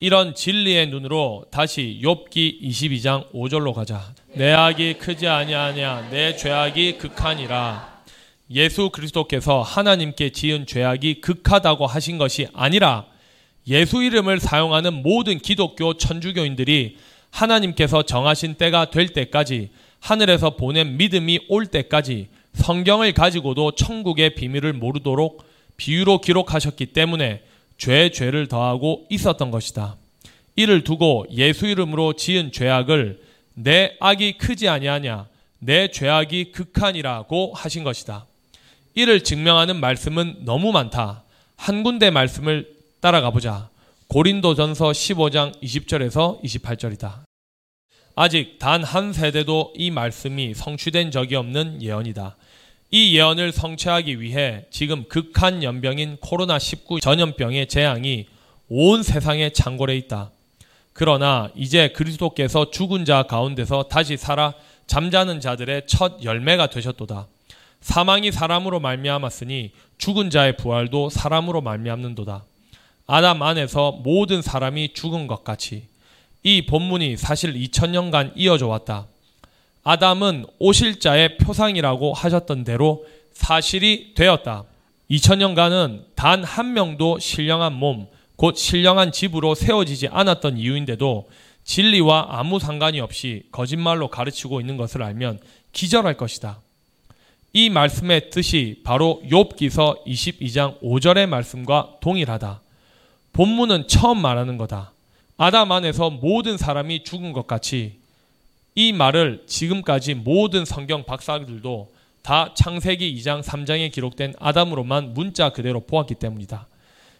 이런 진리의 눈으로 다시 욥기 22장 5절로 가자. 내 악이 크지 아니하냐 내 죄악이 극하니라. 예수 그리스도께서 하나님께 지은 죄악이 극하다고 하신 것이 아니라 예수 이름을 사용하는 모든 기독교 천주교인들이 하나님께서 정하신 때가 될 때까지 하늘에서 보낸 믿음이 올 때까지 성경을 가지고도 천국의 비밀을 모르도록 비유로 기록하셨기 때문에 죄 죄를 더하고 있었던 것이다. 이를 두고 예수 이름으로 지은 죄악을 내 악이 크지 아니하냐 내 죄악이 극한이라고 하신 것이다. 이를 증명하는 말씀은 너무 많다. 한 군데 말씀을 따라가 보자. 고린도전서 15장 20절에서 28절이다. 아직 단 한 세대도 이 말씀이 성취된 적이 없는 예언이다. 이 예언을 성취하기 위해 지금 극한 연병인 코로나19 전염병의 재앙이 온 세상에 창궐해 있다. 그러나 이제 그리스도께서 죽은 자 가운데서 다시 살아 잠자는 자들의 첫 열매가 되셨도다. 사망이 사람으로 말미암았으니 죽은 자의 부활도 사람으로 말미암는도다. 아담 안에서 모든 사람이 죽은 것 같이 이 본문이 사실 2000년간 이어져 왔다. 아담은 오실 자의 표상이라고 하셨던 대로 사실이 되었다. 2000년간은 단 한 명도 신령한 몸, 곧 신령한 집으로 세워지지 않았던 이유인데도 진리와 아무 상관이 없이 거짓말로 가르치고 있는 것을 알면 기절할 것이다. 이 말씀의 뜻이 바로 욥기서 22장 5절의 말씀과 동일하다. 본문은 처음 말하는 거다. 아담 안에서 모든 사람이 죽은 것 같이 이 말을 지금까지 모든 성경 박사들도 다 창세기 2장 3장에 기록된 아담으로만 문자 그대로 보았기 때문이다.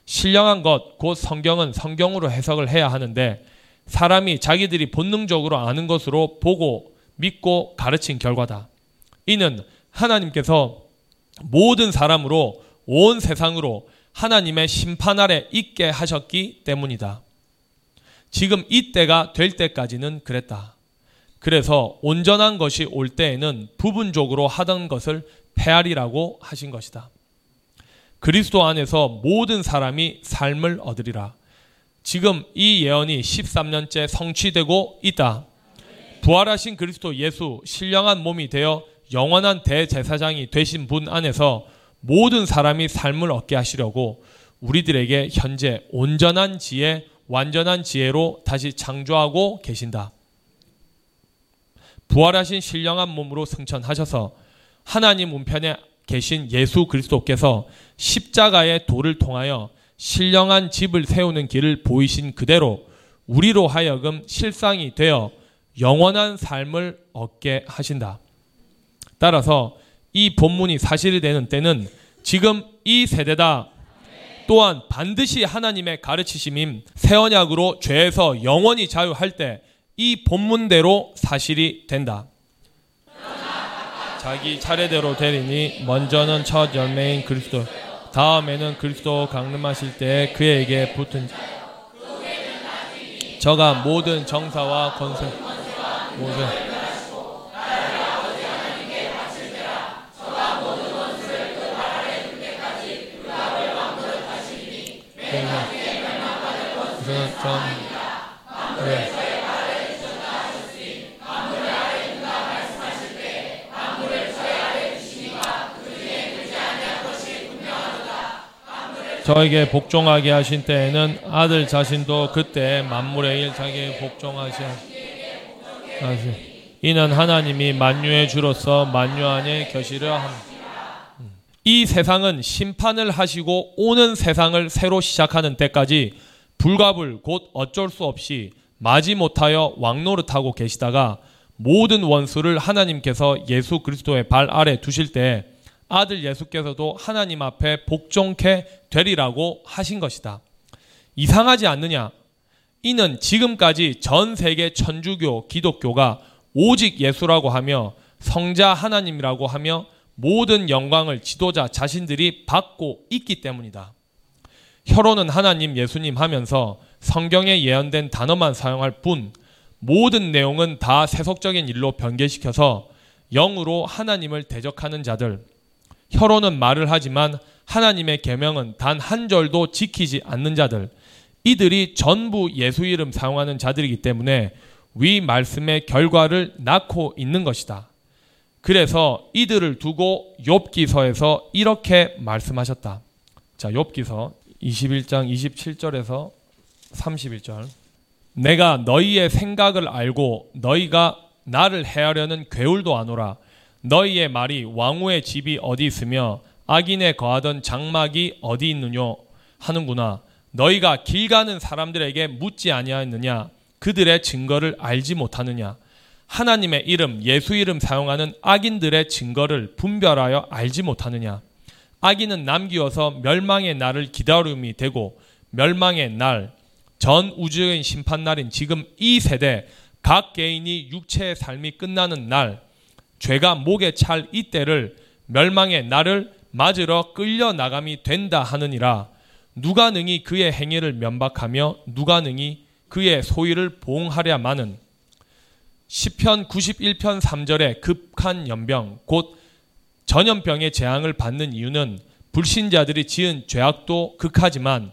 신령한 것, 곧 성경은 성경으로 해석을 해야 하는데 사람이 자기들이 본능적으로 아는 것으로 보고 믿고 가르친 결과다. 이는 하나님께서 모든 사람으로 온 세상으로 하나님의 심판 아래 있게 하셨기 때문이다. 지금 이때가 될 때까지는 그랬다. 그래서 온전한 것이 올 때에는 부분적으로 하던 것을 폐하리라고 하신 것이다. 그리스도 안에서 모든 사람이 삶을 얻으리라. 지금 이 예언이 13년째 성취되고 있다. 부활하신 그리스도 예수 신령한 몸이 되어 영원한 대제사장이 되신 분 안에서 모든 사람이 삶을 얻게 하시려고 우리들에게 현재 온전한 지혜, 완전한 지혜로 다시 창조하고 계신다. 부활하신 신령한 몸으로 승천하셔서 하나님 우편에 계신 예수 그리스도께서 십자가의 도를 통하여 신령한 집을 세우는 길을 보이신 그대로 우리로 하여금 실상이 되어 영원한 삶을 얻게 하신다. 따라서 이 본문이 사실이 되는 때는 지금 이 세대다. 또한 반드시 하나님의 가르치심임 새 언약으로 죄에서 영원히 자유할 때 이 본문대로 사실이 된다. 자기 차례대로 되리니 먼저는 첫 열매인 그리스도 다음에는 그리스도 강림하실 때 그에게 붙은 저가 모든 정사와 권세 모세. 전 저에게 복종하게 하신 때에는 아들 자신도 그때 만물의 일 자기에게 복종하시 하시 이는 하나님이 만유의 주로서 만유 안에 계시려 함. 이 세상은 심판을 하시고 오는 세상을 새로 시작하는 때까지 불가불 곧 어쩔 수 없이 마지 못하여 왕노릇하고 계시다가 모든 원수를 하나님께서 예수 그리스도의 발 아래 두실 때 아들 예수께서도 하나님 앞에 복종케 되리라고 하신 것이다. 이상하지 않느냐? 이는 지금까지 전 세계 천주교, 기독교가 오직 예수라고 하며 성자 하나님이라고 하며 모든 영광을 지도자 자신들이 받고 있기 때문이다. 혀로는 하나님, 예수님 하면서 성경에 예언된 단어만 사용할 뿐 모든 내용은 다 세속적인 일로 변개시켜서 영으로 하나님을 대적하는 자들, 혀로는 말을 하지만 하나님의 계명은 단 한 절도 지키지 않는 자들, 이들이 전부 예수 이름 사용하는 자들이기 때문에 위 말씀의 결과를 낳고 있는 것이다. 그래서 이들을 두고 욥기서에서 이렇게 말씀하셨다. 자, 욥기서 21장 27절에서 31절. 내가 너희의 생각을 알고 너희가 나를 해하려는 괴울도 아노라. 너희의 말이 왕후의 집이 어디 있으며 악인에 거하던 장막이 어디 있느뇨 하는구나. 너희가 길 가는 사람들에게 묻지 아니하였느냐? 그들의 증거를 알지 못하느냐? 하나님의 이름, 예수 이름 사용하는 악인들의 증거를 분별하여 알지 못하느냐? 악인은 남기어서 멸망의 날을 기다림이 되고 멸망의 날, 전 우주적인 심판 날인 지금 이 세대 각 개인이 육체의 삶이 끝나는 날, 죄가 목에 찰 이때를 멸망의 날을 맞으러 끌려 나감이 된다 하느니라. 누가 능히 그의 행위를 면박하며 누가 능히 그의 소위를 보응하랴마는 시편 91편 3절의 급한 연병 곧 전염병의 재앙을 받는 이유는 불신자들이 지은 죄악도 극하지만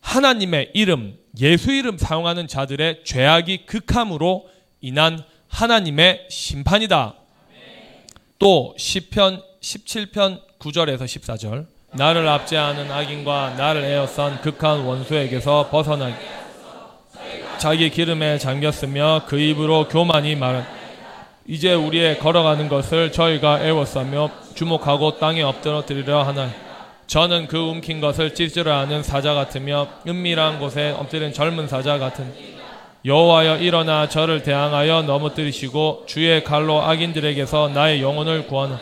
하나님의 이름, 예수 이름 사용하는 자들의 죄악이 극함으로 인한 하나님의 심판이다. 또 시편 17편 9절에서 14절. 나를 압제하는 악인과 나를 에어싼 극한 원수에게서 벗어나기 자기 기름에 잠겼으며 그 입으로 교만이 말은 이제 우리의 걸어가는 것을 저희가 애워싸며 주목하고 땅에 엎드러뜨리려 하나 저는 그 움킨 것을 찢으려 하는 사자 같으며 은밀한 곳에 엎드린 젊은 사자 같은 여호와여 일어나 저를 대항하여 넘어뜨리시고 주의 칼로 악인들에게서 나의 영혼을 구하는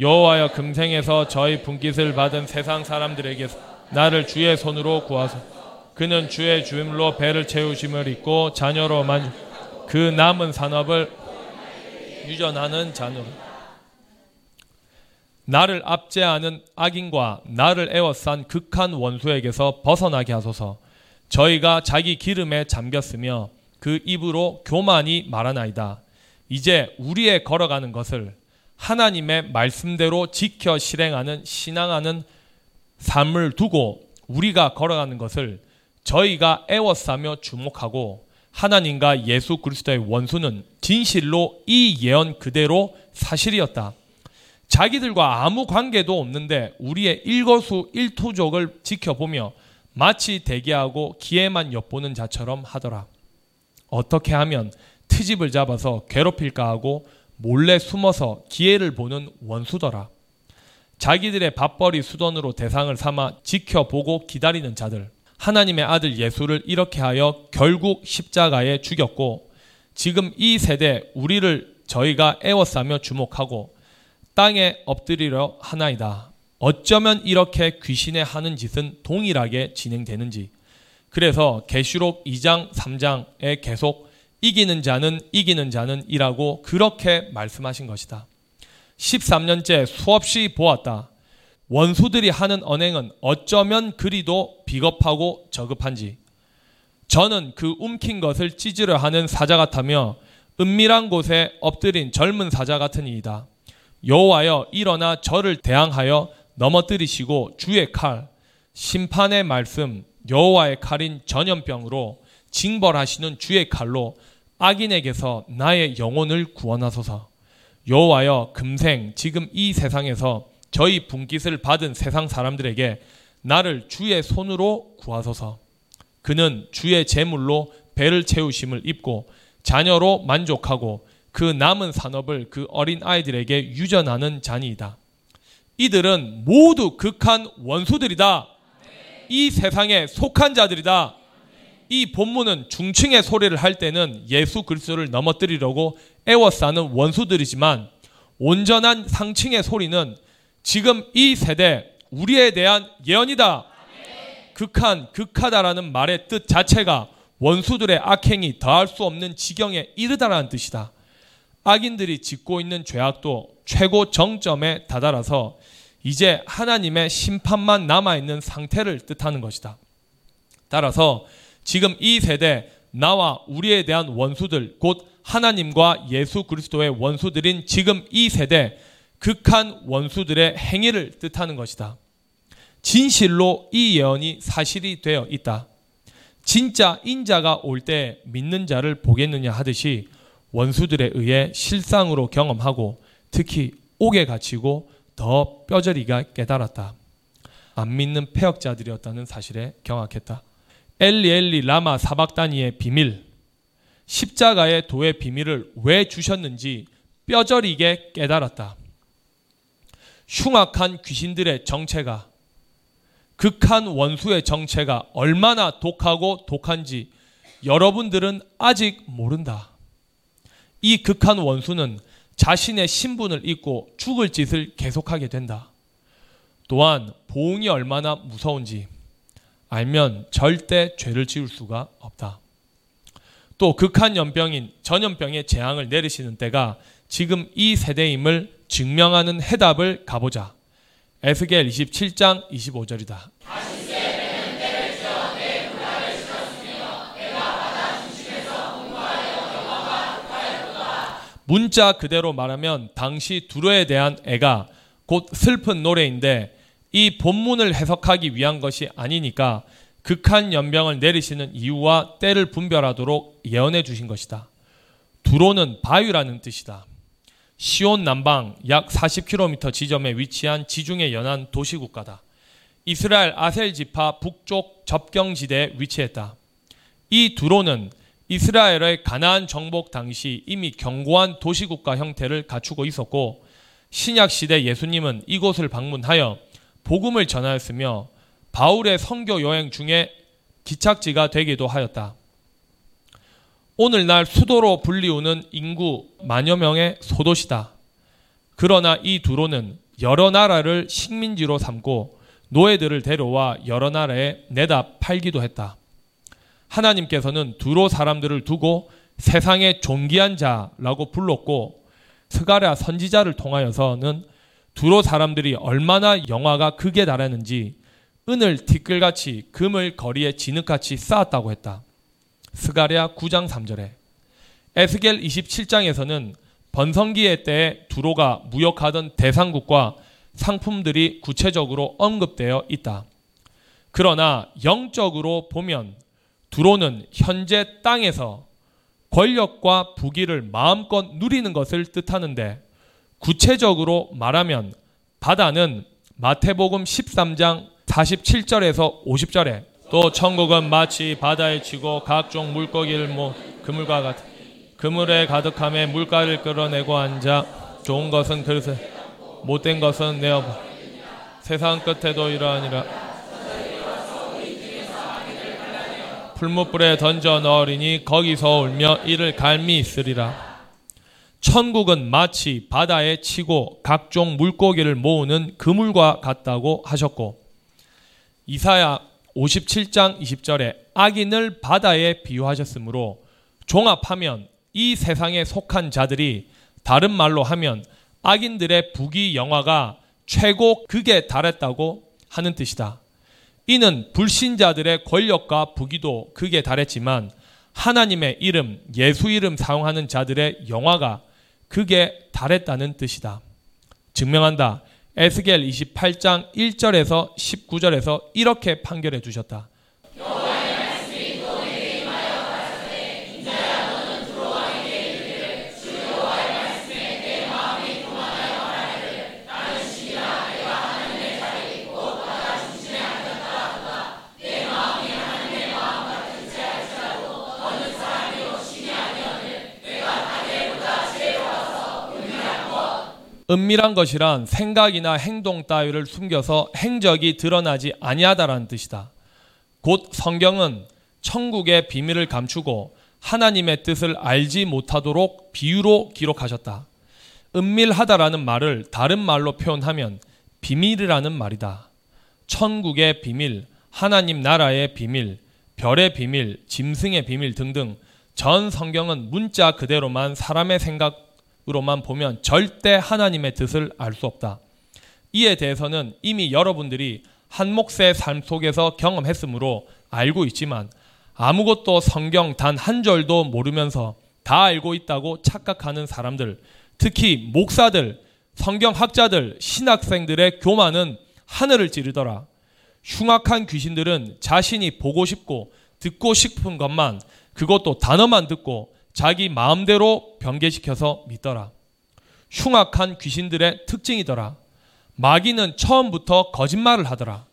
여호와여 금생에서 저희 분깃을 받은 세상 사람들에게 나를 주의 손으로 구하소. 그는 주의 주임로 배를 채우심을 입고 자녀로 만그 남은 산업을 유전하는 자녀로 나를 압제하는 악인과 나를 에워싼 극한 원수에게서 벗어나게 하소서. 저희가 자기 기름에 잠겼으며 그 입으로 교만이 말하나이다. 이제 우리의 걸어가는 것을 하나님의 말씀대로 지켜 실행하는 신앙하는 삶을 두고 우리가 걸어가는 것을 저희가 애워싸며 주목하고 하나님과 예수 그리스도의 원수는 진실로 이 예언 그대로 사실이었다. 자기들과 아무 관계도 없는데 우리의 일거수 일투족을 지켜보며 마치 대기하고 기회만 엿보는 자처럼 하더라. 어떻게 하면 트집을 잡아서 괴롭힐까 하고 몰래 숨어서 기회를 보는 원수더라. 자기들의 밥벌이 수돈으로 대상을 삼아 지켜보고 기다리는 자들. 하나님의 아들 예수를 이렇게 하여 결국 십자가에 죽였고 지금 이 세대 우리를 저희가 애워싸며 주목하고 땅에 엎드리려 하나이다. 어쩌면 이렇게 귀신의 하는 짓은 동일하게 진행되는지. 그래서 계시록 2장 3장에 계속 이기는 자는 이기는 자는 이라고 그렇게 말씀하신 것이다. 13년째 수없이 보았다. 원수들이 하는 언행은 어쩌면 그리도 비겁하고 저급한지. 저는 그 움킨 것을 찢으려 하는 사자 같으며 은밀한 곳에 엎드린 젊은 사자 같으니이다. 여호와여 일어나 저를 대항하여 넘어뜨리시고 주의 칼 심판의 말씀 여호와의 칼인 전염병으로 징벌하시는 주의 칼로 악인에게서 나의 영혼을 구원하소서. 여호와여 금생 지금 이 세상에서 저희 분깃을 받은 세상 사람들에게 나를 주의 손으로 구하소서. 그는 주의 재물로 배를 채우심을 입고 자녀로 만족하고 그 남은 산업을 그 어린 아이들에게 유전하는 잔이다. 이들은 모두 극한 원수들이다. 이 세상에 속한 자들이다. 이 본문은 중층의 소리를 할 때는 예수 그리스도를 넘어뜨리려고 애워싸는 원수들이지만 온전한 상층의 소리는 지금 이 세대 우리에 대한 예언이다. 극한 극하다라는 말의 뜻 자체가 원수들의 악행이 더할 수 없는 지경에 이르다라는 뜻이다. 악인들이 짓고 있는 죄악도 최고 정점에 다다라서 이제 하나님의 심판만 남아있는 상태를 뜻하는 것이다. 따라서 지금 이 세대 나와 우리에 대한 원수들 곧 하나님과 예수 그리스도의 원수들인 지금 이 세대 극한 원수들의 행위를 뜻하는 것이다. 진실로 이 예언이 사실이 되어 있다. 진짜 인자가 올 때 믿는 자를 보겠느냐 하듯이 원수들에 의해 실상으로 경험하고 특히 옥에 갇히고 더 뼈저리가 깨달았다. 안 믿는 폐역자들이었다는 사실에 경악했다. 엘리 엘리 라마 사박다니의 비밀, 십자가의 도의 비밀을 왜 주셨는지 뼈저리게 깨달았다. 흉악한 귀신들의 정체가 극한 원수의 정체가 얼마나 독하고 독한지 여러분들은 아직 모른다. 이 극한 원수는 자신의 신분을 잊고 죽을 짓을 계속하게 된다. 또한 보응이 얼마나 무서운지 알면 절대 죄를 지을 수가 없다. 또 극한 연병인 전염병의 재앙을 내리시는 때가 지금 이 세대임을 증명하는 해답을 가보자. 에스겔 27장 25절이다. 문자 그대로 말하면 당시 두로에 대한 애가 곧 슬픈 노래인데 이 본문을 해석하기 위한 것이 아니니까 극한 연병을 내리시는 이유와 때를 분별하도록 예언해 주신 것이다. 두로는 바위라는 뜻이다. 시온 남방 약 40km 지점에 위치한 지중해 연안 도시국가다. 이스라엘 아셀 지파 북쪽 접경지대에 위치했다. 이 두로는 이스라엘의 가나안 정복 당시 이미 견고한 도시국가 형태를 갖추고 있었고 신약 시대 예수님은 이곳을 방문하여 복음을 전하였으며 바울의 선교 여행 중에 기착지가 되기도 하였다. 오늘날 수도로 불리우는 인구 만여 명의 소도시다. 그러나 이 두로는 여러 나라를 식민지로 삼고 노예들을 데려와 여러 나라에 내다 팔기도 했다. 하나님께서는 두로 사람들을 두고 세상의 존귀한 자라고 불렀고 스가랴 선지자를 통하여서는 두로 사람들이 얼마나 영화가 극에 달하는지 은을 티끌같이 금을 거리에 진흙같이 쌓았다고 했다. 스가랴 9장 3절에 에스겔 27장에서는 번성기의 때에 두로가 무역하던 대상국과 상품들이 구체적으로 언급되어 있다. 그러나 영적으로 보면 두로는 현재 땅에서 권력과 부귀를 마음껏 누리는 것을 뜻하는데 구체적으로 말하면 바다는 마태복음 13장 47절에서 50절에 또 천국은 마치 바다에 치고 각종 물고기를 모 그물과 같아 그물에 가득함에 물가를 끌어내고 앉아 좋은 것은 그릇에 못된 것은 내어보 세상 끝에도 이러하니라 풀무불에 던져 넣으리니 거기서 울며 이를 갈미 있으리라 천국은 마치 바다에 치고 각종 물고기를 모으는 그물과 같다고 하셨고 이사야 57장 20절에 악인을 바다에 비유하셨으므로 종합하면 이 세상에 속한 자들이 다른 말로 하면 악인들의 부귀 영화가 최고 극에 달했다고 하는 뜻이다. 이는 불신자들의 권력과 부귀도 극에 달했지만 하나님의 이름, 예수 이름 사용하는 자들의 영화가 극에 달했다는 뜻이다. 증명한다. 에스겔 28장 1절에서 19절에서 이렇게 판결해 주셨다. 은밀한 것이란 생각이나 행동 따위를 숨겨서 행적이 드러나지 아니하다라는 뜻이다. 곧 성경은 천국의 비밀을 감추고 하나님의 뜻을 알지 못하도록 비유로 기록하셨다. 은밀하다라는 말을 다른 말로 표현하면 비밀이라는 말이다. 천국의 비밀, 하나님 나라의 비밀, 별의 비밀, 짐승의 비밀 등등 전 성경은 문자 그대로만 사람의 생각 으로만 보면 절대 하나님의 뜻을 알 수 없다. 이에 대해서는 이미 여러분들이 한 몫의 삶 속에서 경험했으므로 알고 있지만 아무것도 성경 단 한 절도 모르면서 다 알고 있다고 착각하는 사람들, 특히 목사들, 성경학자들, 신학생들의 교만은 하늘을 찌르더라. 흉악한 귀신들은 자신이 보고 싶고 듣고 싶은 것만 그것도 단어만 듣고 자기 마음대로 변개시켜서 믿더라. 흉악한 귀신들의 특징이더라. 마귀는 처음부터 거짓말을 하더라.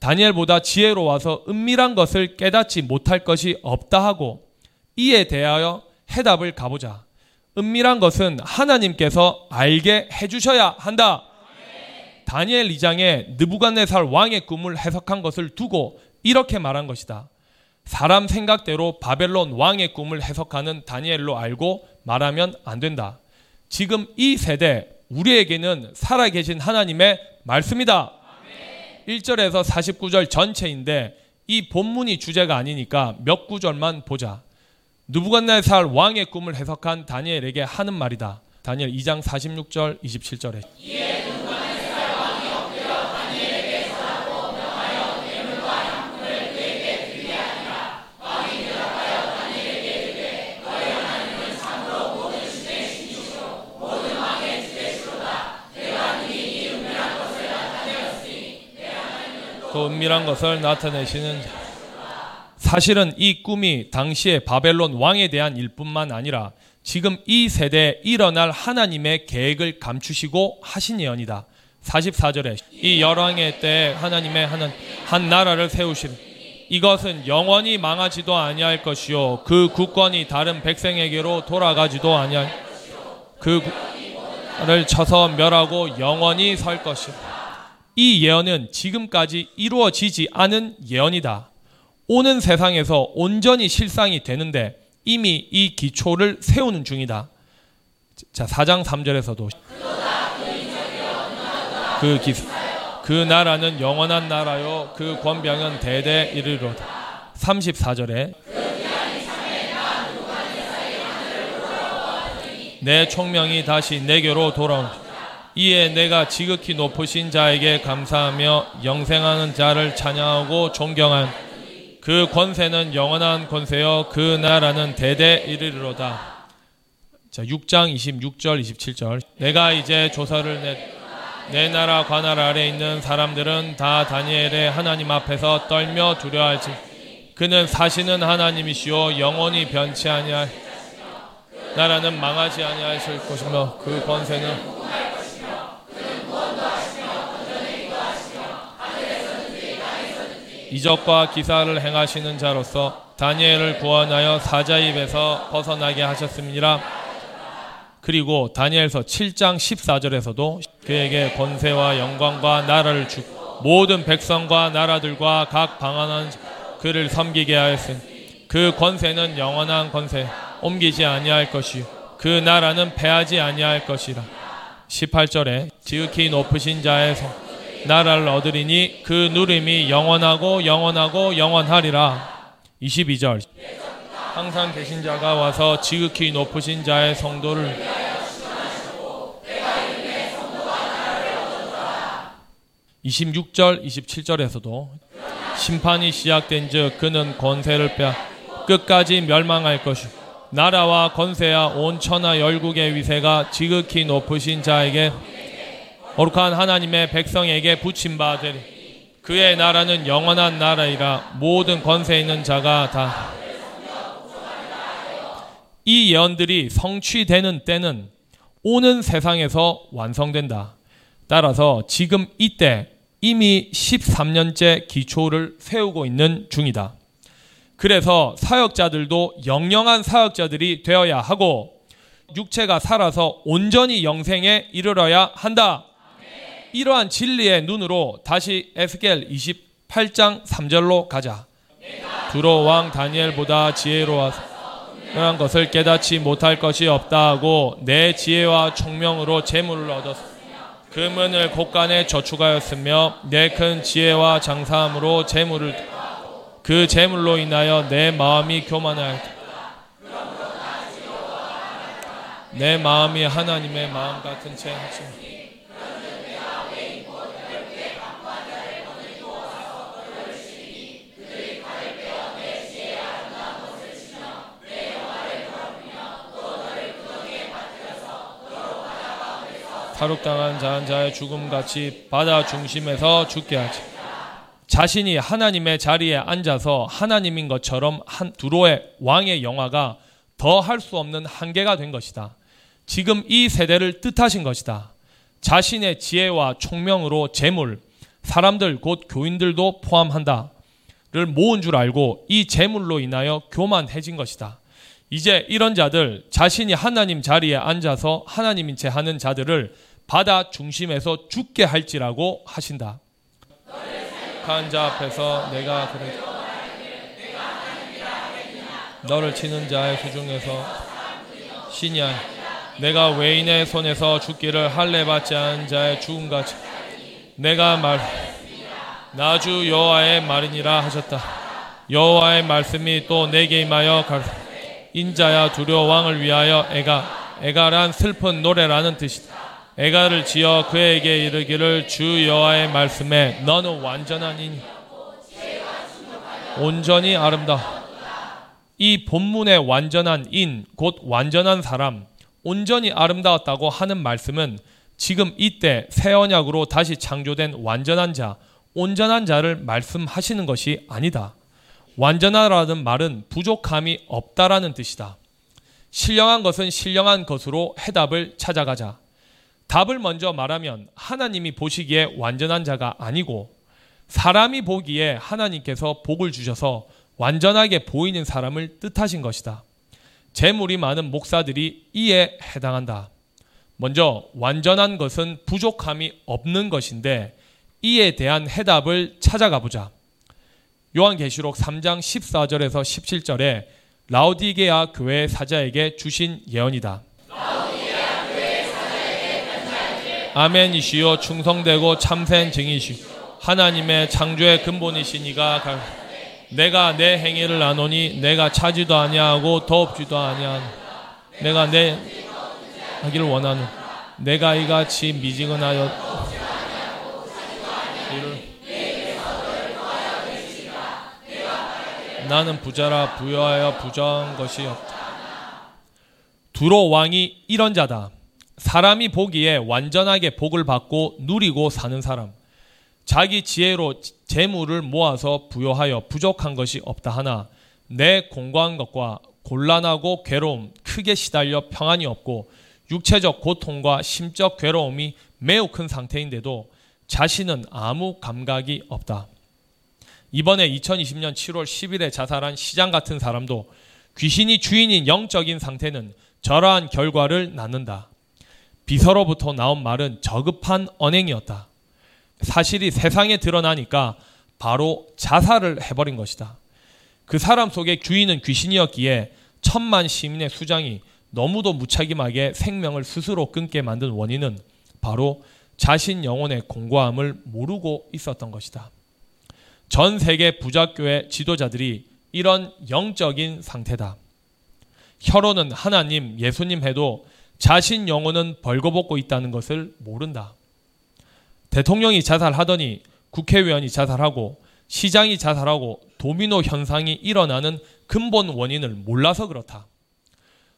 다니엘보다 지혜로워서 은밀한 것을 깨닫지 못할 것이 없다 하고 이에 대하여 해답을 가보자. 은밀한 것은 하나님께서 알게 해주셔야 한다. 다니엘 2장에 느부갓네살 왕의 꿈을 해석한 것을 두고 이렇게 말한 것이다. 사람 생각대로 바벨론 왕의 꿈을 해석하는 다니엘로 알고 말하면 안 된다. 지금 이 세대 우리에게는 살아계신 하나님의 말씀이다. 1절에서 49절 전체인데 이 본문이 주제가 아니니까 몇 구절만 보자. 누부갓네살 왕의 꿈을 해석한 다니엘에게 하는 말이다. 다니엘 2장 46절 27절에. 그 은밀한 것을 나타내시는 사실은 이 꿈이 당시의 바벨론 왕에 대한 일뿐만 아니라 지금 이 세대에 일어날 하나님의 계획을 감추시고 하신 예언이다. 44절에 이 열왕의 때에 하나님의 한, 한 나라를 세우신 이것은 영원히 망하지도 아니할 것이요 그 국권이 다른 백성에게로 돌아가지도 아니할 그를 쳐서 멸하고 영원히 설 것이다. 이 예언은 지금까지 이루어지지 않은 예언이다. 오는 세상에서 온전히 실상이 되는데 이미 이 기초를 세우는 중이다. 자, 4장 3절에서도 그 기, 그 나라는 영원한 나라요 그 권병은 대대 이르리로다. 34절에 내 총명이 다시 내게로 돌아온 이에 내가 지극히 높으신 자에게 감사하며 영생하는 자를 찬양하고 존경한 그 권세는 영원한 권세요 그 나라는 대대 이르리로다. 자, 6장 26절 27절. 내가 이제 조사를 내, 내 나라 관할 아래 있는 사람들은 다 다니엘의 하나님 앞에서 떨며 두려워할지 그는 사시는 하나님이시요 영원히 변치 아니할 나라는 망하지 아니하실 것이며 그 권세는 이적과 기사를 행하시는 자로서 다니엘을 구원하여 사자 입에서 벗어나게 하셨습니다. 그리고 다니엘서 7장 14절에서도 그에게 권세와 영광과 나라를 주 모든 백성과 나라들과 각 방언한 그를 섬기게 하였으니 그 권세는 영원한 권세 옮기지 아니할 것이요 그 나라는 패하지 아니할 것이라 18절에 지극히 높으신 자의 성 나라를 얻으리니 그 누림이 영원하고 영원하고 영원하리라. 22절 항상 계신 자가 와서 지극히 높으신 자의 성도를 (26절) (27절에서도) 심판이 시작된 즉 그는 권세를 빼 끝까지 멸망할 것이 나라와 권세와 온 천하 열국의 위세가 지극히 높으신 자에게 거룩한 하나님의 백성에게 붙임 바 되리 그의 나라는 영원한 나라이라 모든 권세 있는 자가 다 이 예언들이 성취되는 때는 오는 세상에서 완성된다. 따라서 지금 이때 이미 13년째 기초를 세우고 있는 중이다. 그래서 사역자들도 영영한 사역자들이 되어야 하고 육체가 살아서 온전히 영생에 이르러야 한다. 이러한 진리의 눈으로 다시 에스겔 28장 3절로 가자. 두로 왕 다니엘보다 지혜로워서 그런 것을 깨닫지 못할 것이 없다 하고 내 지혜와 총명으로 재물을 얻었으며 금은을 곳간에 저축하였으며 내 큰 지혜와 장사함으로 재물을 그 재물로 인하여 내 마음이 교만하였다. 내 마음이 하나님의 마음 같은 채 하지. 탈옥당한 자한 자의 죽음같이 바다 중심에서 죽게 하지. 자신이 하나님의 자리에 앉아서 하나님인 것처럼 한 두로의 왕의 영화가 더 할 수 없는 한계가 된 것이다. 지금 이 세대를 뜻하신 것이다. 자신의 지혜와 총명으로 재물, 사람들 곧 교인들도 포함한다 를 모은 줄 알고 이 재물로 인하여 교만해진 것이다. 이제 이런 자들 자신이 하나님 자리에 앉아서 하나님인 채 하는 자들을 바다 중심에서 죽게 할지라고 하신다. 한자 앞에서 내가 그래 너를 치는 자의 수중에서 신이 아니 내가 외인의 손에서 죽기를 할례 받지 않은 자의 죽음같이 내가 말 나주 여호와의 말이니라 하셨다. 여호와의 말씀이 또 내게 임하여 갈 인자야 두려 왕을 위하여 애가 애가란 슬픈 노래라는 뜻이다. 애가를 지어 그에게 이르기를 주 여호와의 말씀에 너는 완전한 인 온전히 아름다. 이 본문의 완전한 인, 곧 완전한 사람, 온전히 아름다웠다고 하는 말씀은 지금 이때 새 언약으로 다시 창조된 완전한 자, 온전한 자를 말씀하시는 것이 아니다. 완전하라는 말은 부족함이 없다라는 뜻이다. 신령한 것은 신령한 것으로 해답을 찾아가자. 답을 먼저 말하면 하나님이 보시기에 완전한 자가 아니고 사람이 보기에 하나님께서 복을 주셔서 완전하게 보이는 사람을 뜻하신 것이다. 재물이 많은 목사들이 이에 해당한다. 먼저 완전한 것은 부족함이 없는 것인데 이에 대한 해답을 찾아가 보자. 요한계시록 3장 14절에서 17절에 라우디게아 교회 사자에게 주신 예언이다. 아멘이시요 충성되고 참된 증이시 하나님의 창조의 근본이시니가 갈 내가 내 행위를 나누니 내가 차지도 아니하고 더없지도 아니한 내가 내 하기를 원하는 내가 이같이 미지근하여 나는 부자라 부여하여 부정한 것이 없다. 두로 왕이 이런 자다. 사람이 보기에 완전하게 복을 받고 누리고 사는 사람. 자기 지혜로 재물을 모아서 부여하여 부족한 것이 없다 하나 내 공고한 것과 곤란하고 괴로움 크게 시달려 평안이 없고 육체적 고통과 심적 괴로움이 매우 큰 상태인데도 자신은 아무 감각이 없다. 이번에 2020년 7월 10일에 자살한 시장 같은 사람도 귀신이 주인인 영적인 상태는 저러한 결과를 낳는다. 비서로부터 나온 말은 저급한 언행이었다. 사실이 세상에 드러나니까 바로 자살을 해버린 것이다. 그 사람 속에 주인은 귀신이었기에 천만 시민의 수장이 너무도 무책임하게 생명을 스스로 끊게 만든 원인은 바로 자신 영혼의 공고함을 모르고 있었던 것이다. 전 세계 부자교회 지도자들이 이런 영적인 상태다. 혀로는 하나님, 예수님 해도 자신 영혼은 벌거벗고 있다는 것을 모른다. 대통령이 자살하더니 국회의원이 자살하고 시장이 자살하고 도미노 현상이 일어나는 근본 원인을 몰라서 그렇다.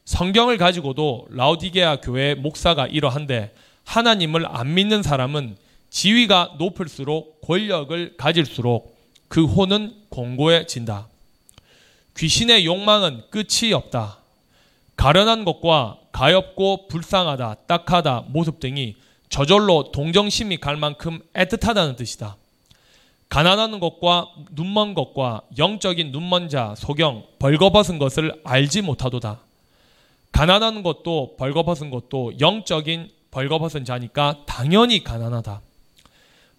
성경을 가지고도 라우디게아 교회의 목사가 이러한데 하나님을 안 믿는 사람은 지위가 높을수록 권력을 가질수록 그 혼은 공고해진다. 귀신의 욕망은 끝이 없다. 가련한 것과 가엽고 불쌍하다, 딱하다 모습 등이 저절로 동정심이 갈 만큼 애틋하다는 뜻이다. 가난한 것과 눈먼 것과 영적인 눈먼 자, 소경, 벌거벗은 것을 알지 못하도다. 가난한 것도 벌거벗은 것도 영적인 벌거벗은 자니까 당연히 가난하다.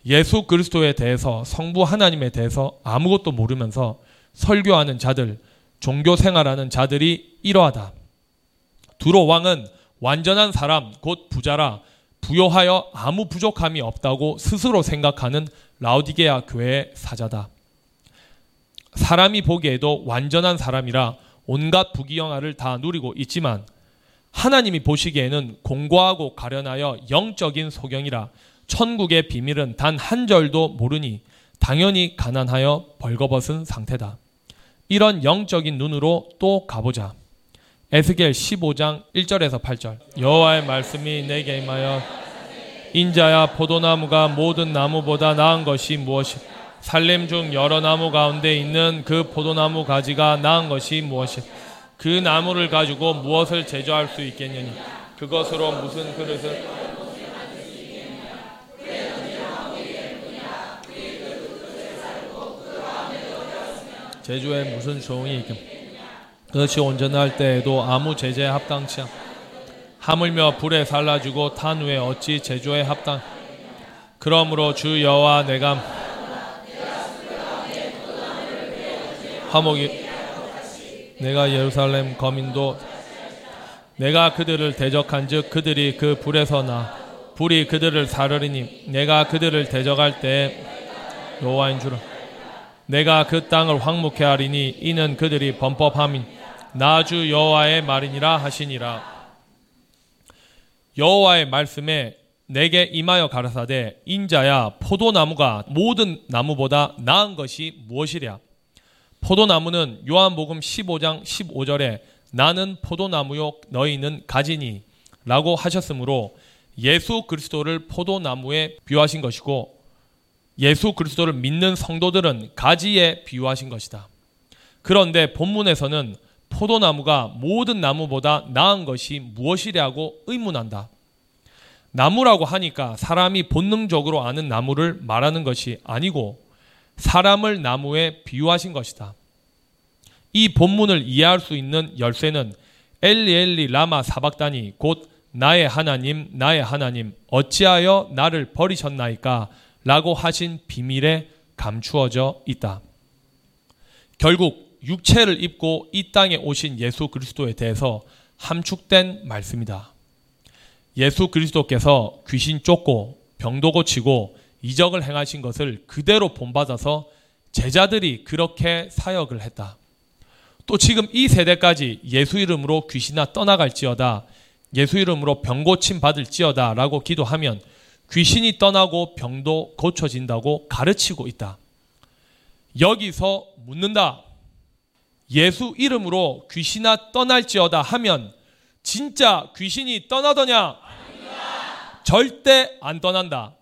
예수 그리스도에 대해서 성부 하나님에 대해서 아무것도 모르면서 설교하는 자들, 종교 생활하는 자들이 이러하다. 두로 왕은 완전한 사람, 곧 부자라 부여하여 아무 부족함이 없다고 스스로 생각하는 라우디게아 교회의 사자다. 사람이 보기에도 완전한 사람이라 온갖 부귀영화를 다 누리고 있지만 하나님이 보시기에는 공고하고 가련하여 영적인 소경이라 천국의 비밀은 단 한 절도 모르니 당연히 가난하여 벌거벗은 상태다. 이런 영적인 눈으로 또 가보자. 에스겔 15장 1절에서 8절 여호와의 말씀이 내게 임하여 인자야 포도나무가 모든 나무보다 나은 것이 무엇이 살림 중 여러 나무 가운데 있는 그 포도나무 가지가 나은 것이 무엇이? 그 나무를 가지고 무엇을 제조할 수 있겠느냐? 그것으로 무슨 그릇을 제주에 무슨 소용이 있겠 그것이 온전할 때에도 아무 제재에 합당치 않 하물며 불에 살라주고 탄 후에 어찌 제조에 합당 그러므로 주 여호와 내가 화목이 내가 예루살렘 거민도 내가 그들을 대적한즉 그들이 그 불에서 나 불이 그들을 사르리니 내가 그들을 대적할 때 여호와인 줄을 내가 그 땅을 황무케 하리니 이는 그들이 범법함인 나주 여호와의 말이니라 하시니라 여호와의 말씀에 내게 임하여 가라사대 인자야 포도나무가 모든 나무보다 나은 것이 무엇이랴 포도나무는 요한복음 15장 15절에 나는 포도나무요 너희는 가지니 라고 하셨으므로 예수 그리스도를 포도나무에 비유하신 것이고 예수 그리스도를 믿는 성도들은 가지에 비유하신 것이다. 그런데 본문에서는 포도나무가 모든 나무보다 나은 것이 무엇이냐고 의문한다. 나무라고 하니까 사람이 본능적으로 아는 나무를 말하는 것이 아니고 사람을 나무에 비유하신 것이다. 이 본문을 이해할 수 있는 열쇠는 엘리 엘리 라마 사박단이 곧 나의 하나님 나의 하나님 어찌하여 나를 버리셨나이까 라고 하신 비밀에 감추어져 있다. 결국 육체를 입고 이 땅에 오신 예수 그리스도에 대해서 함축된 말씀이다. 예수 그리스도께서 귀신 쫓고 병도 고치고 이적을 행하신 것을 그대로 본받아서 제자들이 그렇게 사역을 했다. 또 지금 이 세대까지 예수 이름으로 귀신아 떠나갈지어다. 예수 이름으로 병 고침 받을지어다. 라고 기도하면 귀신이 떠나고 병도 고쳐진다고 가르치고 있다. 여기서 묻는다. 예수 이름으로 귀신아 떠날지어다 하면 진짜 귀신이 떠나더냐? 아닙니다. 절대 안 떠난다.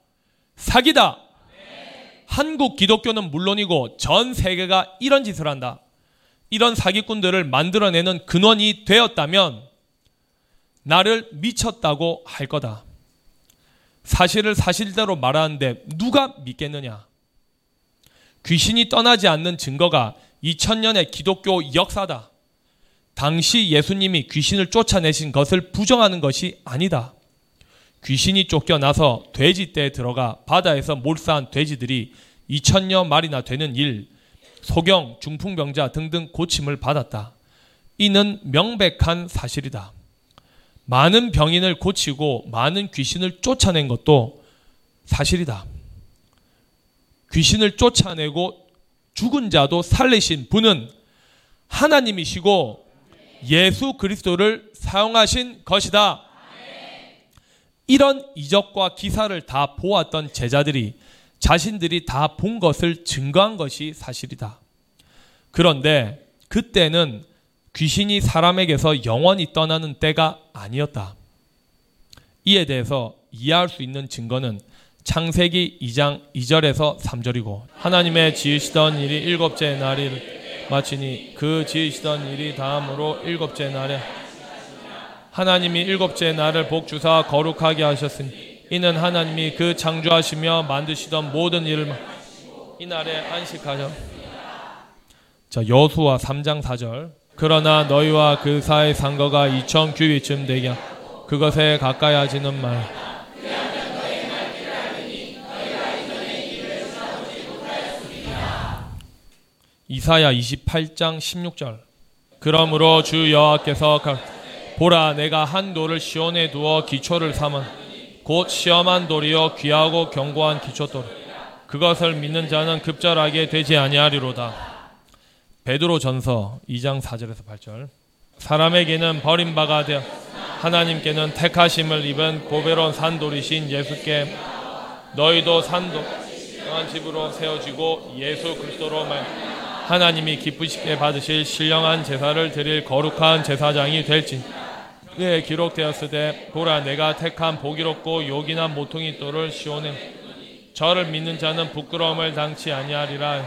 사기다. 네. 한국 기독교는 물론이고 전 세계가 이런 짓을 한다. 이런 사기꾼들을 만들어내는 근원이 되었다면 나를 미쳤다고 할 거다. 사실을 사실대로 말하는데 누가 믿겠느냐? 귀신이 떠나지 않는 증거가 2000년의 기독교 역사다. 당시 예수님이 귀신을 쫓아내신 것을 부정하는 것이 아니다. 귀신이 쫓겨나서 돼지떼에 들어가 바다에서 몰사한 돼지들이 2000여 마리나 되는 일, 소경, 중풍병자 등등 고침을 받았다. 이는 명백한 사실이다. 많은 병인을 고치고 많은 귀신을 쫓아낸 것도 사실이다. 귀신을 쫓아내고 죽은 자도 살리신 분은 하나님이시고 예수 그리스도를 사용하신 것이다. 이런 이적과 기사를 다 보았던 제자들이 자신들이 다 본 것을 증거한 것이 사실이다. 그런데 그때는 귀신이 사람에게서 영원히 떠나는 때가 아니었다. 이에 대해서 이해할 수 있는 증거는 창세기 2장 2절에서 3절이고 하나님의 지으시던 일이 일곱째 날을 마치니 그 지으시던 일이 다음으로 일곱째 날에 하나님이 일곱째 날을 복주사 거룩하게 하셨으니 이는 하나님이 그 창조하시며 만드시던 모든 일을 이 날에 안식하셨. 자 여수와 3장 4절 그러나 너희와 그 사이 상거가 2천 규비쯤 되게 그것에 가까이 하지는 말. 이사야 28장 16절. 그러므로 주 여호와께서 보라 내가 한 돌을 시온에 두어 기초를 삼은 곧 시험한 돌이요 귀하고 견고한 기초돌. 그것을 믿는 자는 급절하게 되지 아니하리로다. 베드로 전서 2장 4절에서 8절. 사람에게는 버림바가 되어 하나님께는 택하심을 입은 고배로운 산돌이신 예수께 너희도 한 집으로 세워지고 예수 그리스도로 말 하나님이 기쁘시게 받으실 신령한 제사를 드릴 거룩한 제사장이 될지 그에 기록되었을 때 보라 내가 택한 보기롭고 요긴한 모퉁이 돌을 시온에 저를 믿는 자는 부끄러움을 당치 아니하리라.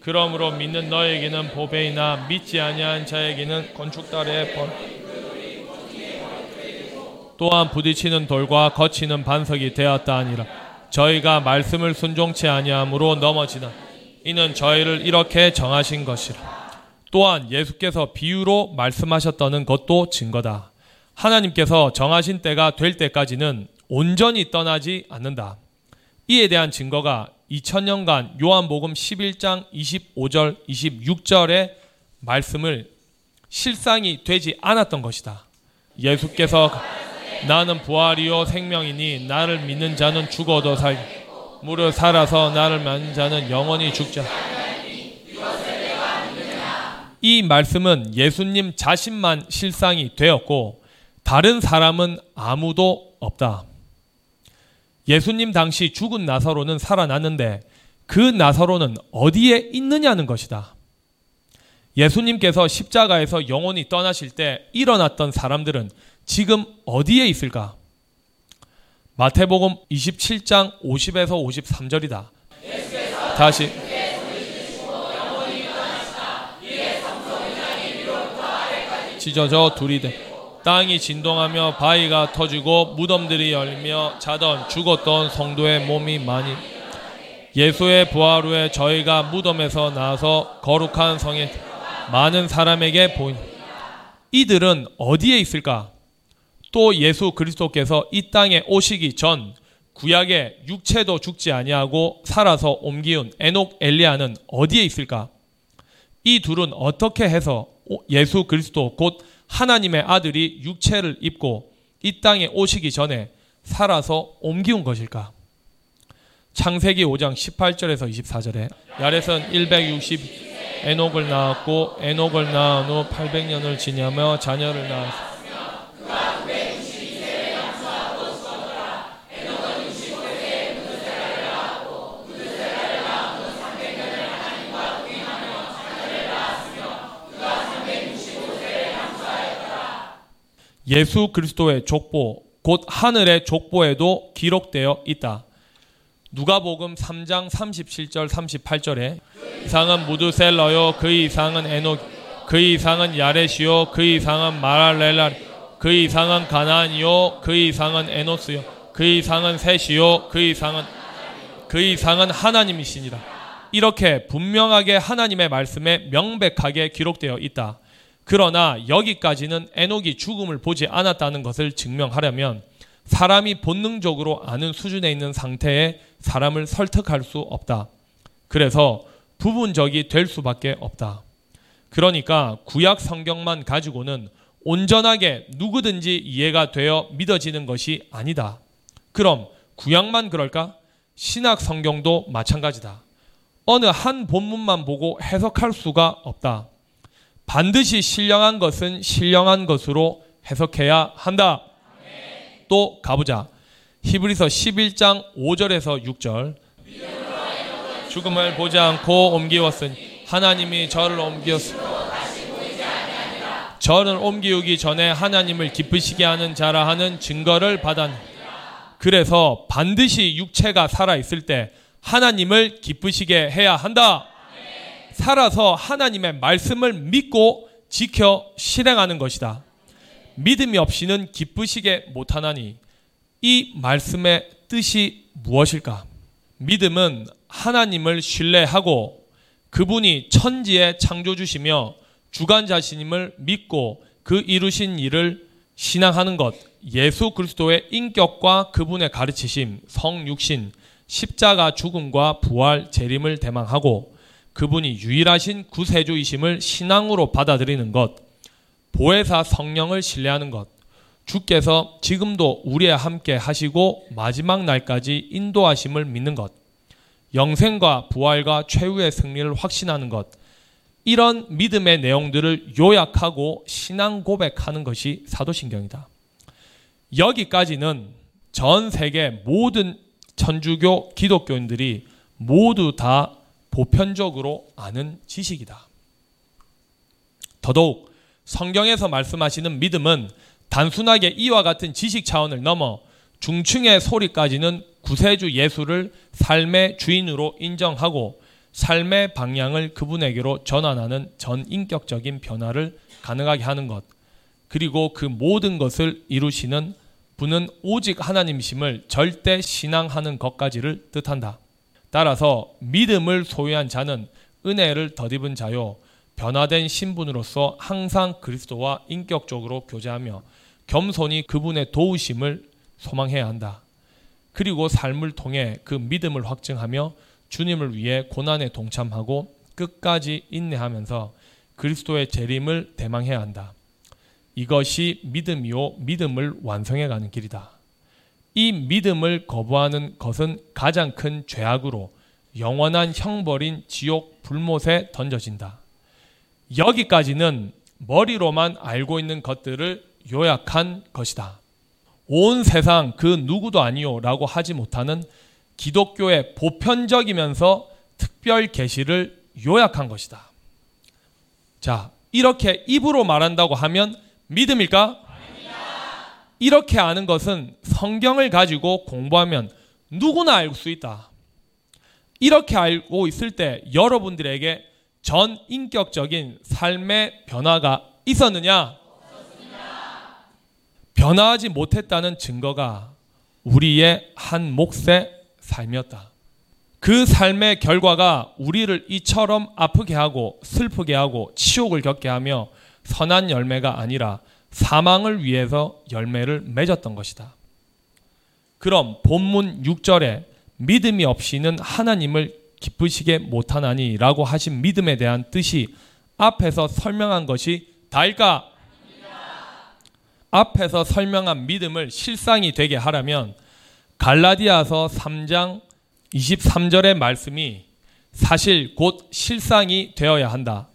그러므로 믿는 너에게는 보배이나 믿지 아니한 자에게는 건축달의 벌. 또한 부딪히는 돌과 거치는 반석이 되었다 하니라. 저희가 말씀을 순종치 아니함으로 넘어지나 이는 저희를 이렇게 정하신 것이라. 또한 예수께서 비유로 말씀하셨다는 것도 증거다. 하나님께서 정하신 때가 될 때까지는 온전히 떠나지 않는다. 이에 대한 증거가 2000년간 요한복음 11장 25절, 26절의 말씀을 실상이 되지 않았던 것이다. 예수께서 나는 부활이요 생명이니 나를 믿는 자는 죽어도 살 무릇 살아서 나를 믿는 자는 영원히 죽자. 이 말씀은 예수님 자신만 실상이 되었고 다른 사람은 아무도 없다. 예수님 당시 죽은 나사로는 살아났는데 그 나사로는 어디에 있느냐는 것이다. 예수님께서 십자가에서 영원히 떠나실 때 일어났던 사람들은 지금 어디에 있을까? 마태복음 27장 50에서 53절이다. 다시 찢어져 둘이 돼. 땅이 진동하며 바위가 터지고 무덤들이 열며 자던 죽었던 성도의 몸이 많이 예수의 부활 후에 저희가 무덤에서 나와서 거룩한 성에 많은 사람에게 보인 이들은 어디에 있을까? 또 예수 그리스도께서 이 땅에 오시기 전 구약의 육체도 죽지 아니하고 살아서 옮기운 에녹 엘리야는 어디에 있을까? 이 둘은 어떻게 해서 예수 그리스도 곧 하나님의 아들이 육체를 입고 이 땅에 오시기 전에 살아서 옮기운 것일까? 창세기 5장 18절에서 24절에 야렛은 160 에녹을 낳았고 에녹을 낳은 후 800년을 지내며 자녀를 낳았습니 예수 그리스도의 족보, 곧 하늘의 족보에도 기록되어 있다. 누가복음 3장 37절 38절에 이상은 무드셀러요 그 이상은 에녹 그 이상은 야렛이요 그 이상은 마랄렐라 그 이상은 가나안이요 그 이상은 에노스요 그 이상은 셋이요 그 이상은 그 이상은 하나님이시니라 이렇게 분명하게 하나님의 말씀에 명백하게 기록되어 있다. 그러나 여기까지는 에녹이 죽음을 보지 않았다는 것을 증명하려면 사람이 본능적으로 아는 수준에 있는 상태에 사람을 설득할 수 없다. 그래서 부분적이 될 수밖에 없다. 그러니까 구약 성경만 가지고는 온전하게 누구든지 이해가 되어 믿어지는 것이 아니다. 그럼 구약만 그럴까? 신약 성경도 마찬가지다. 어느 한 본문만 보고 해석할 수가 없다. 반드시 신령한 것은 신령한 것으로 해석해야 한다. 또 가보자. 히브리서 11장 5절에서 6절. 죽음을 보지 않고 옮기웠으니 하나님이 저를 옮기었으니 저를 옮기우기 전에 하나님을 기쁘시게 하는 자라 하는 증거를 받았니 그래서 반드시 육체가 살아 있을 때 하나님을 기쁘시게 해야 한다. 살아서 하나님의 말씀을 믿고 지켜 실행하는 것이다. 믿음이 없이는 기쁘시게 못하나니 이 말씀의 뜻이 무엇일까? 믿음은 하나님을 신뢰하고 그분이 천지의 창조주시며 주관 자신임을 믿고 그 이루신 일을 신앙하는 것, 예수 그리스도의 인격과 그분의 가르치심, 성육신, 십자가 죽음과 부활, 재림을 대망하고 그분이 유일하신 구세주이심을 신앙으로 받아들이는 것, 보혜사 성령을 신뢰하는 것, 주께서 지금도 우리와 함께 하시고 마지막 날까지 인도하심을 믿는 것, 영생과 부활과 최후의 승리를 확신하는 것, 이런 믿음의 내용들을 요약하고 신앙 고백하는 것이 사도신경이다. 여기까지는 전 세계 모든 천주교 기독교인들이 모두 다 보편적으로 아는 지식이다. 더더욱 성경에서 말씀하시는 믿음은 단순하게 이와 같은 지식 차원을 넘어 중층의 소리까지는 구세주 예수를 삶의 주인으로 인정하고 삶의 방향을 그분에게로 전환하는 전인격적인 변화를 가능하게 하는 것. 그리고 그 모든 것을 이루시는 분은 오직 하나님심을 절대 신앙하는 것까지를 뜻한다. 따라서 믿음을 소유한 자는 은혜를 덧입은 자요. 변화된 신분으로서 항상 그리스도와 인격적으로 교제하며 겸손히 그분의 도우심을 소망해야 한다. 그리고 삶을 통해 그 믿음을 확증하며 주님을 위해 고난에 동참하고 끝까지 인내하면서 그리스도의 재림을 대망해야 한다. 이것이 믿음이요 믿음을 완성해 가는 길이다. 이 믿음을 거부하는 것은 가장 큰 죄악으로 영원한 형벌인 지옥 불못에 던져진다. 여기까지는 머리로만 알고 있는 것들을 요약한 것이다. 온 세상 그 누구도 아니요 라고 하지 못하는 기독교의 보편적이면서 특별 계시를 요약한 것이다. 자, 이렇게 입으로 말한다고 하면 믿음일까? 이렇게 아는 것은 성경을 가지고 공부하면 누구나 알 수 있다. 이렇게 알고 있을 때 여러분들에게 전 인격적인 삶의 변화가 있었느냐? 변화하지 못했다는 증거가 우리의 한 몫의 삶이었다. 그 삶의 결과가 우리를 이처럼 아프게 하고 슬프게 하고 치욕을 겪게 하며 선한 열매가 아니라 사망을 위해서 열매를 맺었던 것이다. 그럼 본문 6절에 믿음이 없이는 하나님을 기쁘시게 못하나니 라고 하신 믿음에 대한 뜻이 앞에서 설명한 것이 다일까? 앞에서 설명한 믿음을 실상이 되게 하려면 갈라디아서 3장 23절의 말씀이 사실 곧 실상이 되어야 한다.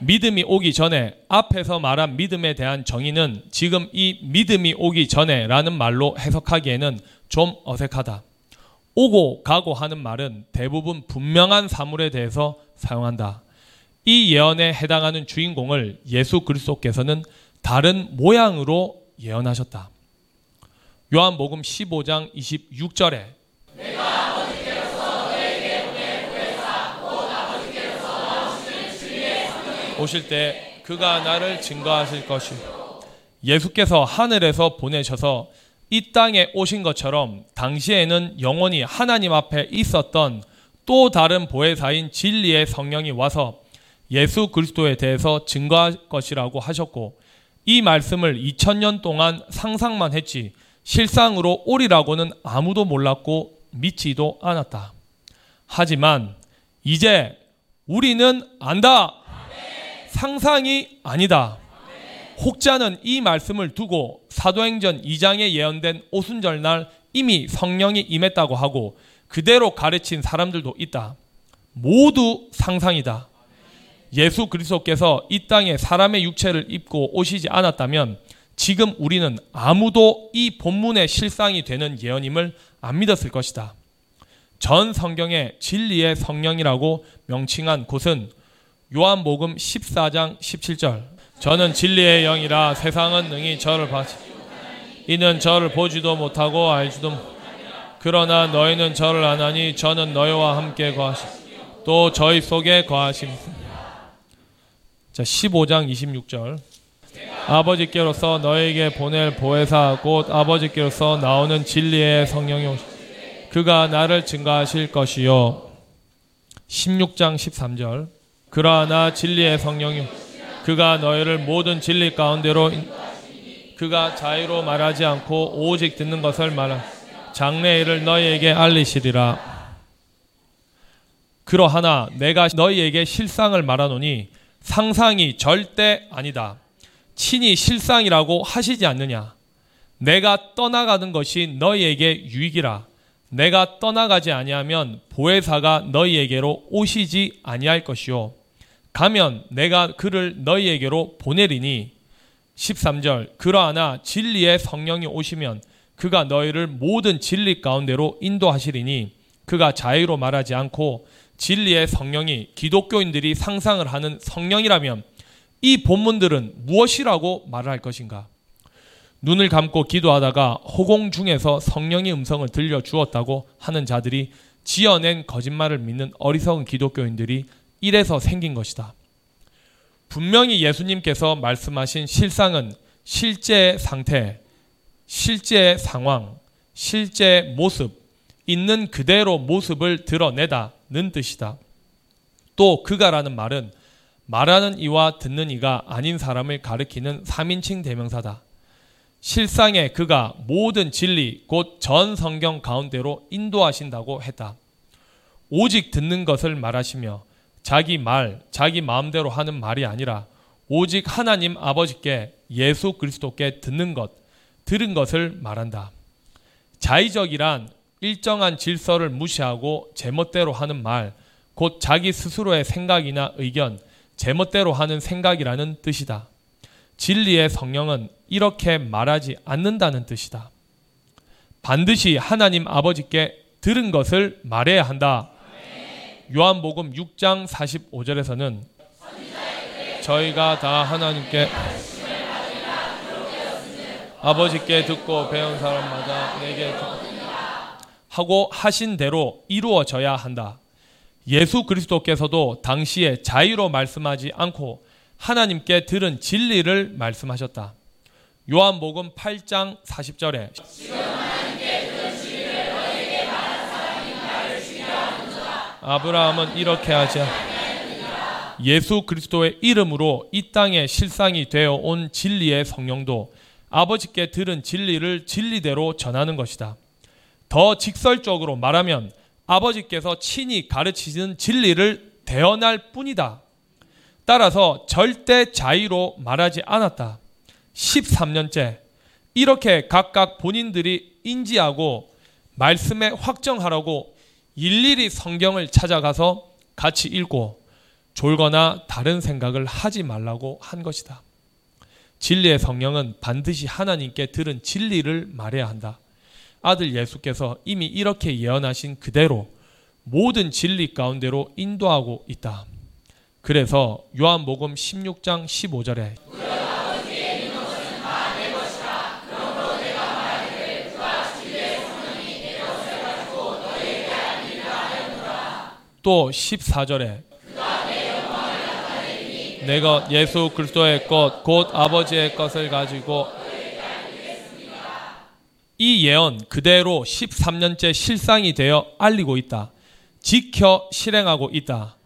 믿음이 오기 전에 앞에서 말한 믿음에 대한 정의는 지금 이 믿음이 오기 전에라는 말로 해석하기에는 좀 어색하다. 오고 가고 하는 말은 대부분 분명한 사물에 대해서 사용한다. 이 예언에 해당하는 주인공을 예수 그리스도께서는 다른 모양으로 예언하셨다. 요한복음 15장 26절에 오실 때 그가 나를 증거하실 것이 예수께서 하늘에서 보내셔서 이 땅에 오신 것처럼 당시에는 영원히 하나님 앞에 있었던 또 다른 보혜사인 진리의 성령이 와서 예수 그리스도에 대해서 증거할 것이라고 하셨고 이 말씀을 2000년 동안 상상만 했지 실상으로 오리라고는 아무도 몰랐고 믿지도 않았다. 하지만 이제 우리는 안다. 상상이 아니다. 혹자는 이 말씀을 두고 사도행전 2장에 예언된 오순절 날 이미 성령이 임했다고 하고 그대로 가르친 사람들도 있다. 모두 상상이다. 예수 그리스도께서 이 땅에 사람의 육체를 입고 오시지 않았다면 지금 우리는 아무도 이 본문의 실상이 되는 예언임을 안 믿었을 것이다. 전 성경에 진리의 성령이라고 명칭한 곳은 요한복음 14장 17절. 저는 진리의 영이라 세상은 능히 저를 받지 이는 저를 보지도 못하고 알지도 못. 그러나 너희는 저를 아나니 저는 너희와 함께 거하심 또 저희 속에 거하심 자 15장 26절. 아버지께로서 너에게 보낼 보혜사 곧 아버지께로서 나오는 진리의 성령이 오시. 그가 나를 증가하실 것이요. 16장 13절 그러나 진리의 성령이 그가 너희를 모든 진리 가운데로 그가 자유로 말하지 않고 오직 듣는 것을 말하 장래일을 너희에게 알리시리라. 그러하나 내가 너희에게 실상을 말하노니 상상이 절대 아니다. 친히 실상이라고 하시지 않느냐. 내가 떠나가는 것이 너희에게 유익이라. 내가 떠나가지 아니하면 보혜사가 너희에게로 오시지 아니할 것이요. 가면 내가 그를 너희에게로 보내리니 13절 그러하나 진리의 성령이 오시면 그가 너희를 모든 진리 가운데로 인도하시리니 그가 자유로 말하지 않고 진리의 성령이 기독교인들이 상상을 하는 성령이라면 이 본문들은 무엇이라고 말을 할 것인가? 눈을 감고 기도하다가 호공 중에서 성령의 음성을 들려 주었다고 하는 자들이 지어낸 거짓말을 믿는 어리석은 기독교인들이 이래서 생긴 것이다. 분명히 예수님께서 말씀하신 실상은 실제의 상태, 실제의 상황, 실제의 모습, 있는 그대로 모습을 드러내다는 뜻이다. 또 그가라는 말은 말하는 이와 듣는 이가 아닌 사람을 가리키는 3인칭 대명사다. 실상에 그가 모든 진리 곧 전 성경 가운데로 인도하신다고 했다. 오직 듣는 것을 말하시며 자기 말, 자기 마음대로 하는 말이 아니라 오직 하나님 아버지께 예수 그리스도께 듣는 것, 들은 것을 말한다. 자의적이란 일정한 질서를 무시하고 제멋대로 하는 말, 곧 자기 스스로의 생각이나 의견, 제멋대로 하는 생각이라는 뜻이다. 진리의 성령은 이렇게 말하지 않는다는 뜻이다. 반드시 하나님 아버지께 들은 것을 말해야 한다. 요한복음 6장 45절에서는 저희가 다 하나님께 아버지께 듣고 배운 사람마다 내게 하고 하신 대로 이루어져야 한다. 예수 그리스도께서도 당시에 자유로 말씀하지 않고 하나님께 들은 진리를 말씀하셨다. 요한복음 8장 40절에 아브라함은 이렇게 하자 예수 그리스도의 이름으로 이 땅에 실상이 되어 온 진리의 성령도 아버지께 들은 진리를 진리대로 전하는 것이다. 더 직설적으로 말하면 아버지께서 친히 가르치는 진리를 대언할 뿐이다. 따라서 절대 자의로 말하지 않았다. 13년째 이렇게 각각 본인들이 인지하고 말씀에 확정하라고 일일이 성경을 찾아가서 같이 읽고 졸거나 다른 생각을 하지 말라고 한 것이다. 진리의 성령은 반드시 하나님께 들은 진리를 말해야 한다. 아들 예수께서 이미 이렇게 예언하신 그대로 모든 진리 가운데로 인도하고 있다. 그래서 요한복음 16장 15절에 또 14절에 내가 예수 그리스도의 것 곧 아버지의 것을 가지고 이 예언 그대로 13년째 실상이 되어 알리고 있다. 지켜 실행하고 있다.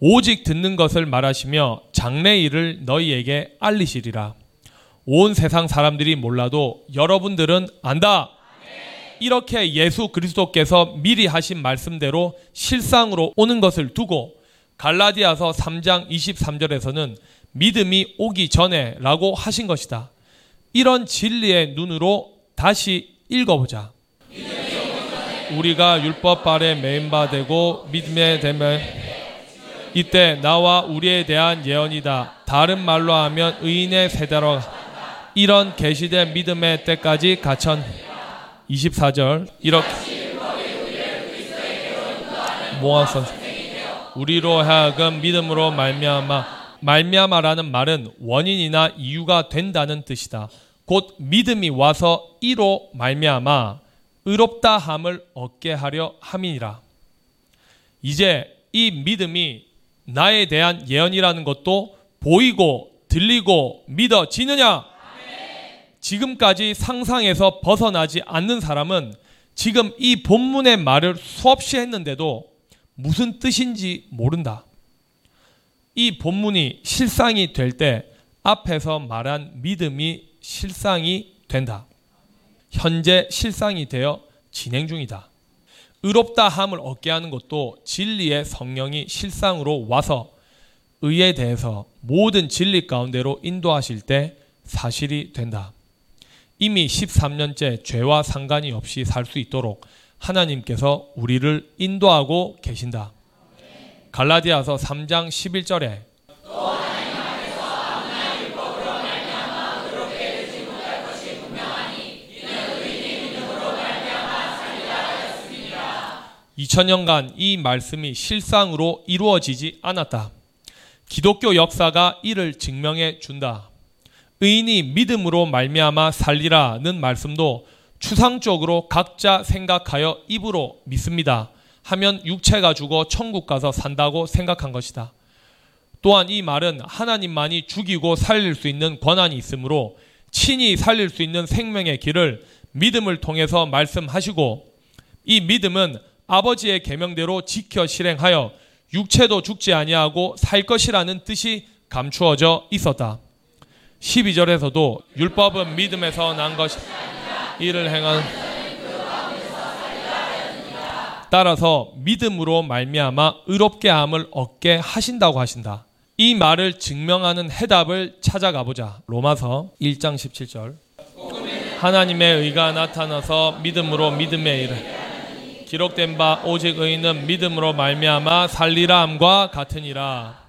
오직 듣는 것을 말하시며 장래 일을 너희에게 알리시리라. 온 세상 사람들이 몰라도 여러분들은 안다. 이렇게 예수 그리스도께서 미리 하신 말씀대로 실상으로 오는 것을 두고 갈라디아서 3장 23절에서는 믿음이 오기 전에 라고 하신 것이다. 이런 진리의 눈으로 다시 읽어보자. 우리가 율법 발에 메인바 되고 믿음에 되면 이때 나와 우리에 대한 예언이다. 다른 말로 하면 의인의 세대로 이런 계시된 믿음의 때까지 가천 24절 이렇게 모아선 우리로 하여금 믿음으로 말미암아 말미암아라는 말은 원인이나 이유가 된다는 뜻이다. 곧 믿음이 와서 이로 말미암아 의롭다 함을 얻게 하려 함이니라. 이제 이 믿음이 나에 대한 예언이라는 것도 보이고 들리고 믿어지느냐? 지금까지 상상에서 벗어나지 않는 사람은 지금 이 본문의 말을 수없이 했는데도 무슨 뜻인지 모른다. 이 본문이 실상이 될 때 앞에서 말한 믿음이 실상이 된다. 현재 실상이 되어 진행 중이다. 의롭다 함을 얻게 하는 것도 진리의 성령이 실상으로 와서 의에 대해서 모든 진리 가운데로 인도하실 때 사실이 된다. 이미 13년째 죄와 상관이 없이 살 수 있도록 하나님께서 우리를 인도하고 계신다. 갈라디아서 3장 11절에 (2000년간) 이 말씀이 실상으로 이루어지지 않았다. 기독교 역사가 이를 증명해 준다. 의인이 믿음으로 말미암아 살리라는 말씀도 추상적으로 각자 생각하여 입으로 믿습니다. 하면 육체가 죽어 천국 가서 산다고 생각한 것이다. 또한 이 말은 하나님만이 죽이고 살릴 수 있는 권한이 있으므로 친히 살릴 수 있는 생명의 길을 믿음을 통해서 말씀하시고 이 믿음은 아버지의 계명대로 지켜 실행하여 육체도 죽지 아니하고 살 것이라는 뜻이 감추어져 있었다. 12절에서도 율법은 믿음에서 난 것이 이를 행한 따라서 믿음으로 말미암아 의롭게 함을 얻게 하신다고 하신다. 이 말을 증명하는 해답을 찾아가 보자. 로마서 1장 17절. 하나님의 의가 나타나서 믿음으로 믿음에 이르 기록된 바 오직 의인은 믿음으로 말미암아 살리라 함과 같으니라.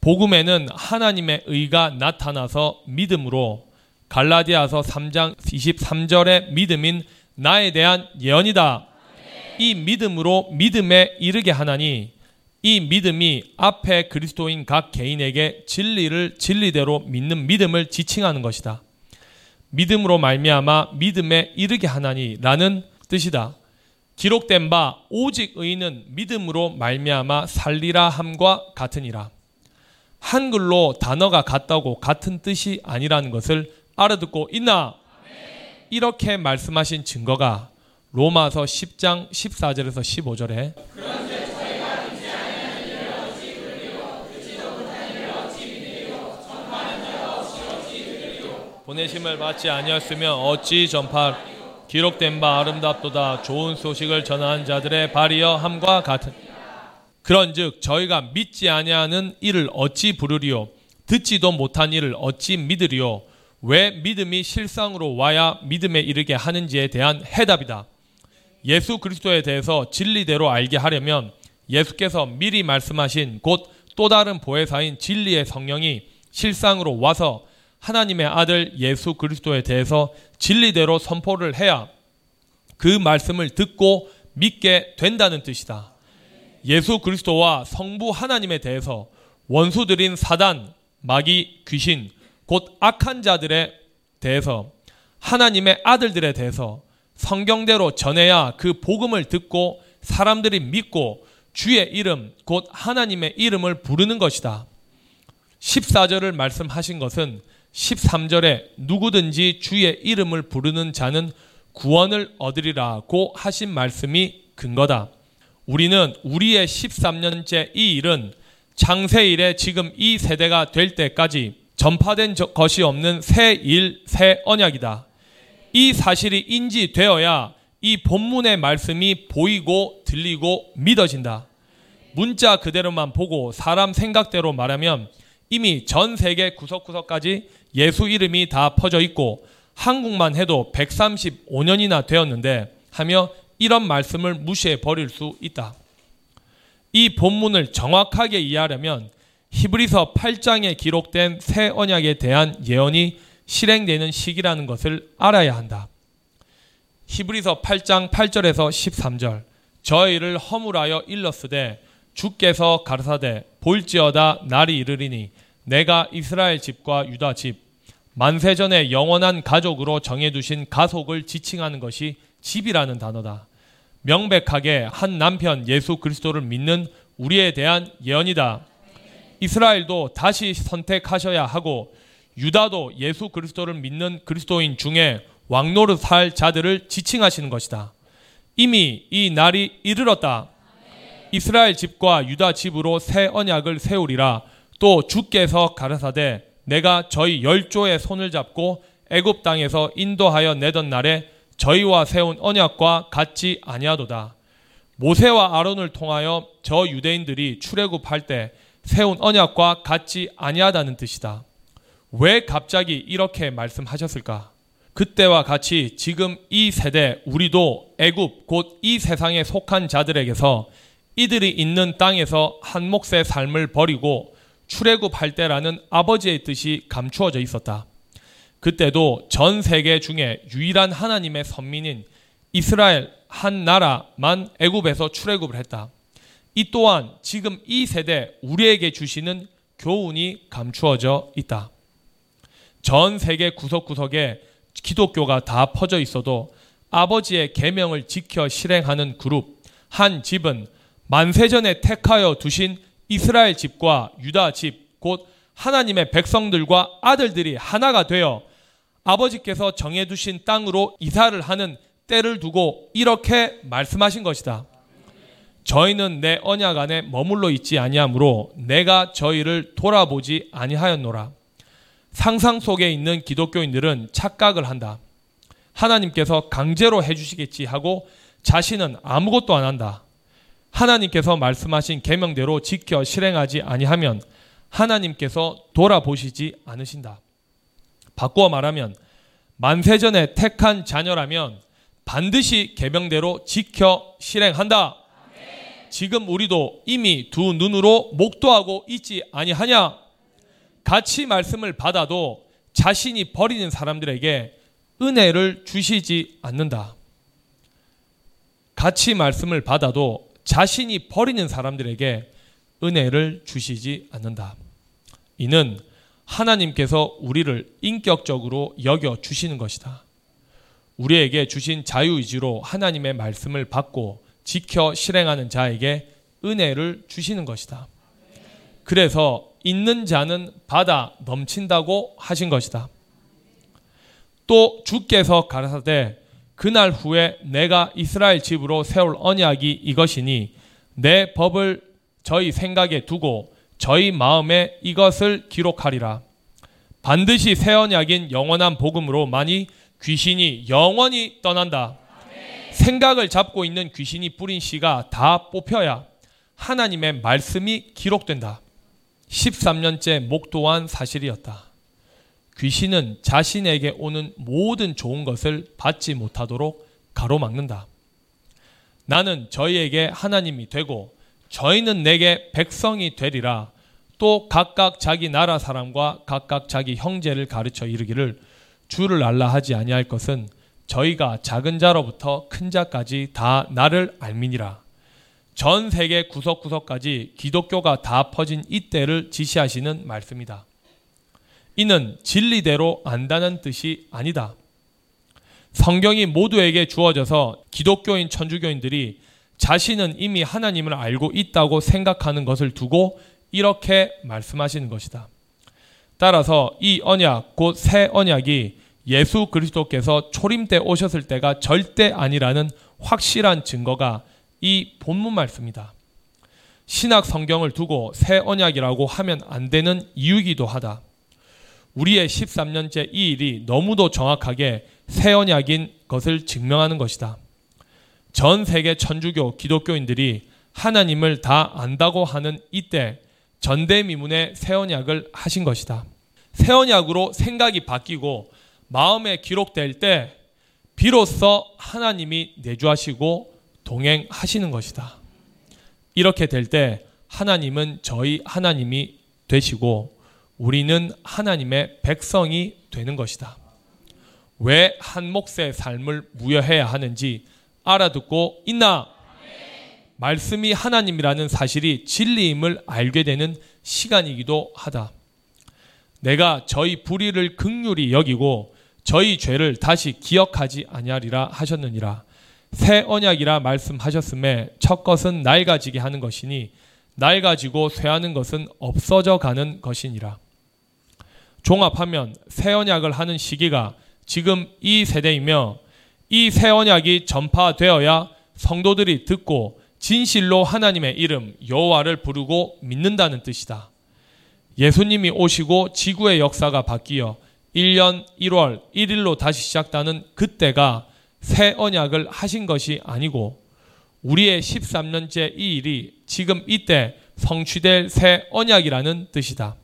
복음에는 하나님의 의가 나타나서 믿음으로 갈라디아서 3장 23절의 믿음인 나에 대한 예언이다. 이 믿음으로 믿음에 이르게 하나니 이 믿음이 앞에 그리스도인 각 개인에게 진리를 진리대로 믿는 믿음을 지칭하는 것이다. 믿음으로 말미암아 믿음에 이르게 하나니라는 뜻이다. 기록된 바 오직 의인은 믿음으로 말미암아 살리라 함과 같으니라. 한글로 단어가 같다고 같은 뜻이 아니라는 것을 알아듣고 있나? 이렇게 말씀하신 증거가 로마서 10장 14절에서 15절에 보내심을 받지 아니었으면 어찌 전파 기록된 바 아름답도다 좋은 소식을 전하는 자들의 발이여 함과 같은 그런즉 저희가 믿지 아니하는 이를 어찌 부르리요 듣지도 못한 이를 어찌 믿으리요 왜 믿음이 실상으로 와야 믿음에 이르게 하는지에 대한 해답이다. 예수 그리스도에 대해서 진리대로 알게 하려면 예수께서 미리 말씀하신 곧 또 다른 보혜사인 진리의 성령이 실상으로 와서 하나님의 아들 예수 그리스도에 대해서 진리대로 선포를 해야 그 말씀을 듣고 믿게 된다는 뜻이다. 예수 그리스도와 성부 하나님에 대해서 원수들인 사단, 마귀, 귀신, 곧 악한 자들에 대해서 하나님의 아들들에 대해서 성경대로 전해야 그 복음을 듣고 사람들이 믿고 주의 이름, 곧 하나님의 이름을 부르는 것이다. 14절을 말씀하신 것은 13절에 누구든지 주의 이름을 부르는 자는 구원을 얻으리라고 하신 말씀이 근거다. 우리는 우리의 13년째 이 일은 창세 일에 지금 이 세대가 될 때까지 전파된 것이 없는 새 일, 새 언약이다. 이 사실이 인지되어야 이 본문의 말씀이 보이고 들리고 믿어진다. 문자 그대로만 보고 사람 생각대로 말하면 이미 전 세계 구석구석까지 예수 이름이 다 퍼져 있고 한국만 해도 135년이나 되었는데 하며 이런 말씀을 무시해 버릴 수 있다. 이 본문을 정확하게 이해하려면 히브리서 8장에 기록된 새 언약에 대한 예언이 실행되는 시기라는 것을 알아야 한다. 히브리서 8장 8절에서 13절 저희를 허물하여 일렀으되 주께서 가르사되 볼지어다 날이 이르리니 내가 이스라엘 집과 유다 집 만세전에 영원한 가족으로 정해두신 가속을 지칭하는 것이 집이라는 단어다. 명백하게 한 남편 예수 그리스도를 믿는 우리에 대한 예언이다. 이스라엘도 다시 선택하셔야 하고 유다도 예수 그리스도를 믿는 그리스도인 중에 왕노릇 할 자들을 지칭하시는 것이다. 이미 이 날이 이르렀다. 이스라엘 집과 유다 집으로 새 언약을 세우리라. 또 주께서 가르사대 내가 저희 열조의 손을 잡고 애굽 땅에서 인도하여 내던 날에 저희와 세운 언약과 같지 아니하도다. 모세와 아론을 통하여 저 유대인들이 출애굽할 때 세운 언약과 같지 아니하다는 뜻이다. 왜 갑자기 이렇게 말씀하셨을까? 그때와 같이 지금 이 세대 우리도 애굽 곧 이 세상에 속한 자들에게서 이들이 있는 땅에서 한 몫의 삶을 버리고 출애굽할 때라는 아버지의 뜻이 감추어져 있었다. 그때도 전 세계 중에 유일한 하나님의 선민인 이스라엘 한 나라만 애굽에서 출애굽을 했다. 이 또한 지금 이 세대 우리에게 주시는 교훈이 감추어져 있다. 전 세계 구석구석에 기독교가 다 퍼져 있어도 아버지의 계명을 지켜 실행하는 그룹 한 집은 만세전에 택하여 두신 이스라엘 집과 유다 집 곧 하나님의 백성들과 아들들이 하나가 되어 아버지께서 정해두신 땅으로 이사를 하는 때를 두고 이렇게 말씀하신 것이다. 저희는 내 언약 안에 머물러 있지 아니하므로 내가 저희를 돌아보지 아니하였노라. 상상 속에 있는 기독교인들은 착각을 한다. 하나님께서 강제로 해주시겠지 하고 자신은 아무것도 안 한다. 하나님께서 말씀하신 계명대로 지켜 실행하지 아니하면 하나님께서 돌아보시지 않으신다. 바꾸어 말하면 만세전에 택한 자녀라면 반드시 계명대로 지켜 실행한다. 지금 우리도 이미 두 눈으로 목도하고 있지 아니하냐? 같이 말씀을 받아도 자신이 버리는 사람들에게 은혜를 주시지 않는다. 같이 말씀을 받아도 자신이 버리는 사람들에게 은혜를 주시지 않는다. 이는 하나님께서 우리를 인격적으로 여겨 주시는 것이다. 우리에게 주신 자유의지로 하나님의 말씀을 받고 지켜 실행하는 자에게 은혜를 주시는 것이다. 그래서 있는 자는 받아 넘친다고 하신 것이다. 또 주께서 가라사대 그날 후에 내가 이스라엘 집으로 세울 언약이 이것이니 내 법을 저희 생각에 두고 저희 마음에 이것을 기록하리라. 반드시 새 언약인 영원한 복음으로 만이 귀신이 영원히 떠난다. 생각을 잡고 있는 귀신이 뿌린 씨가 다 뽑혀야 하나님의 말씀이 기록된다. 13년째 목도한 사실이었다. 귀신은 자신에게 오는 모든 좋은 것을 받지 못하도록 가로막는다. 나는 저희에게 하나님이 되고 저희는 내게 백성이 되리라. 또 각각 자기 나라 사람과 각각 자기 형제를 가르쳐 이르기를 주를 알라 하지 아니할 것은 저희가 작은 자로부터 큰 자까지 다 나를 알미니라. 전 세계 구석구석까지 기독교가 다 퍼진 이때를 지시하시는 말씀이다. 이는 진리대로 안다는 뜻이 아니다. 성경이 모두에게 주어져서 기독교인 천주교인들이 자신은 이미 하나님을 알고 있다고 생각하는 것을 두고 이렇게 말씀하시는 것이다. 따라서 이 언약, 곧 새 언약이 예수 그리스도께서 초림 때 오셨을 때가 절대 아니라는 확실한 증거가 이 본문 말씀이다. 신학 성경을 두고 새 언약이라고 하면 안 되는 이유이기도 하다. 우리의 13년째 이 일이 너무도 정확하게 새 언약인 것을 증명하는 것이다. 전 세계 천주교 기독교인들이 하나님을 다 안다고 하는 이때 전대미문의 새 언약을 하신 것이다. 새 언약으로 생각이 바뀌고 마음에 기록될 때 비로소 하나님이 내주하시고 동행하시는 것이다. 이렇게 될 때 하나님은 저희 하나님이 되시고 우리는 하나님의 백성이 되는 것이다. 왜 한 몫의 삶을 무여해야 하는지 알아듣고 있나? 말씀이 하나님이라는 사실이 진리임을 알게 되는 시간이기도 하다. 내가 저희 불의를 극률히 여기고 저희 죄를 다시 기억하지 아니하리라 하셨느니라. 새 언약이라 말씀하셨음에 첫 것은 낡아지게 하는 것이니 낡아지고 쇠하는 것은 없어져 가는 것이니라. 종합하면 새 언약을 하는 시기가 지금 이 세대이며 이 새 언약이 전파되어야 성도들이 듣고 진실로 하나님의 이름 여호와를 부르고 믿는다는 뜻이다. 예수님이 오시고 지구의 역사가 바뀌어 1년 1월 1일로 다시 시작되는 그때가 새 언약을 하신 것이 아니고 우리의 13년째 이 일이 지금 이때 성취될 새 언약이라는 뜻이다.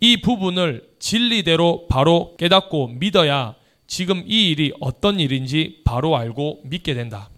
이 부분을 진리대로 바로 깨닫고 믿어야 지금 이 일이 어떤 일인지 바로 알고 믿게 된다.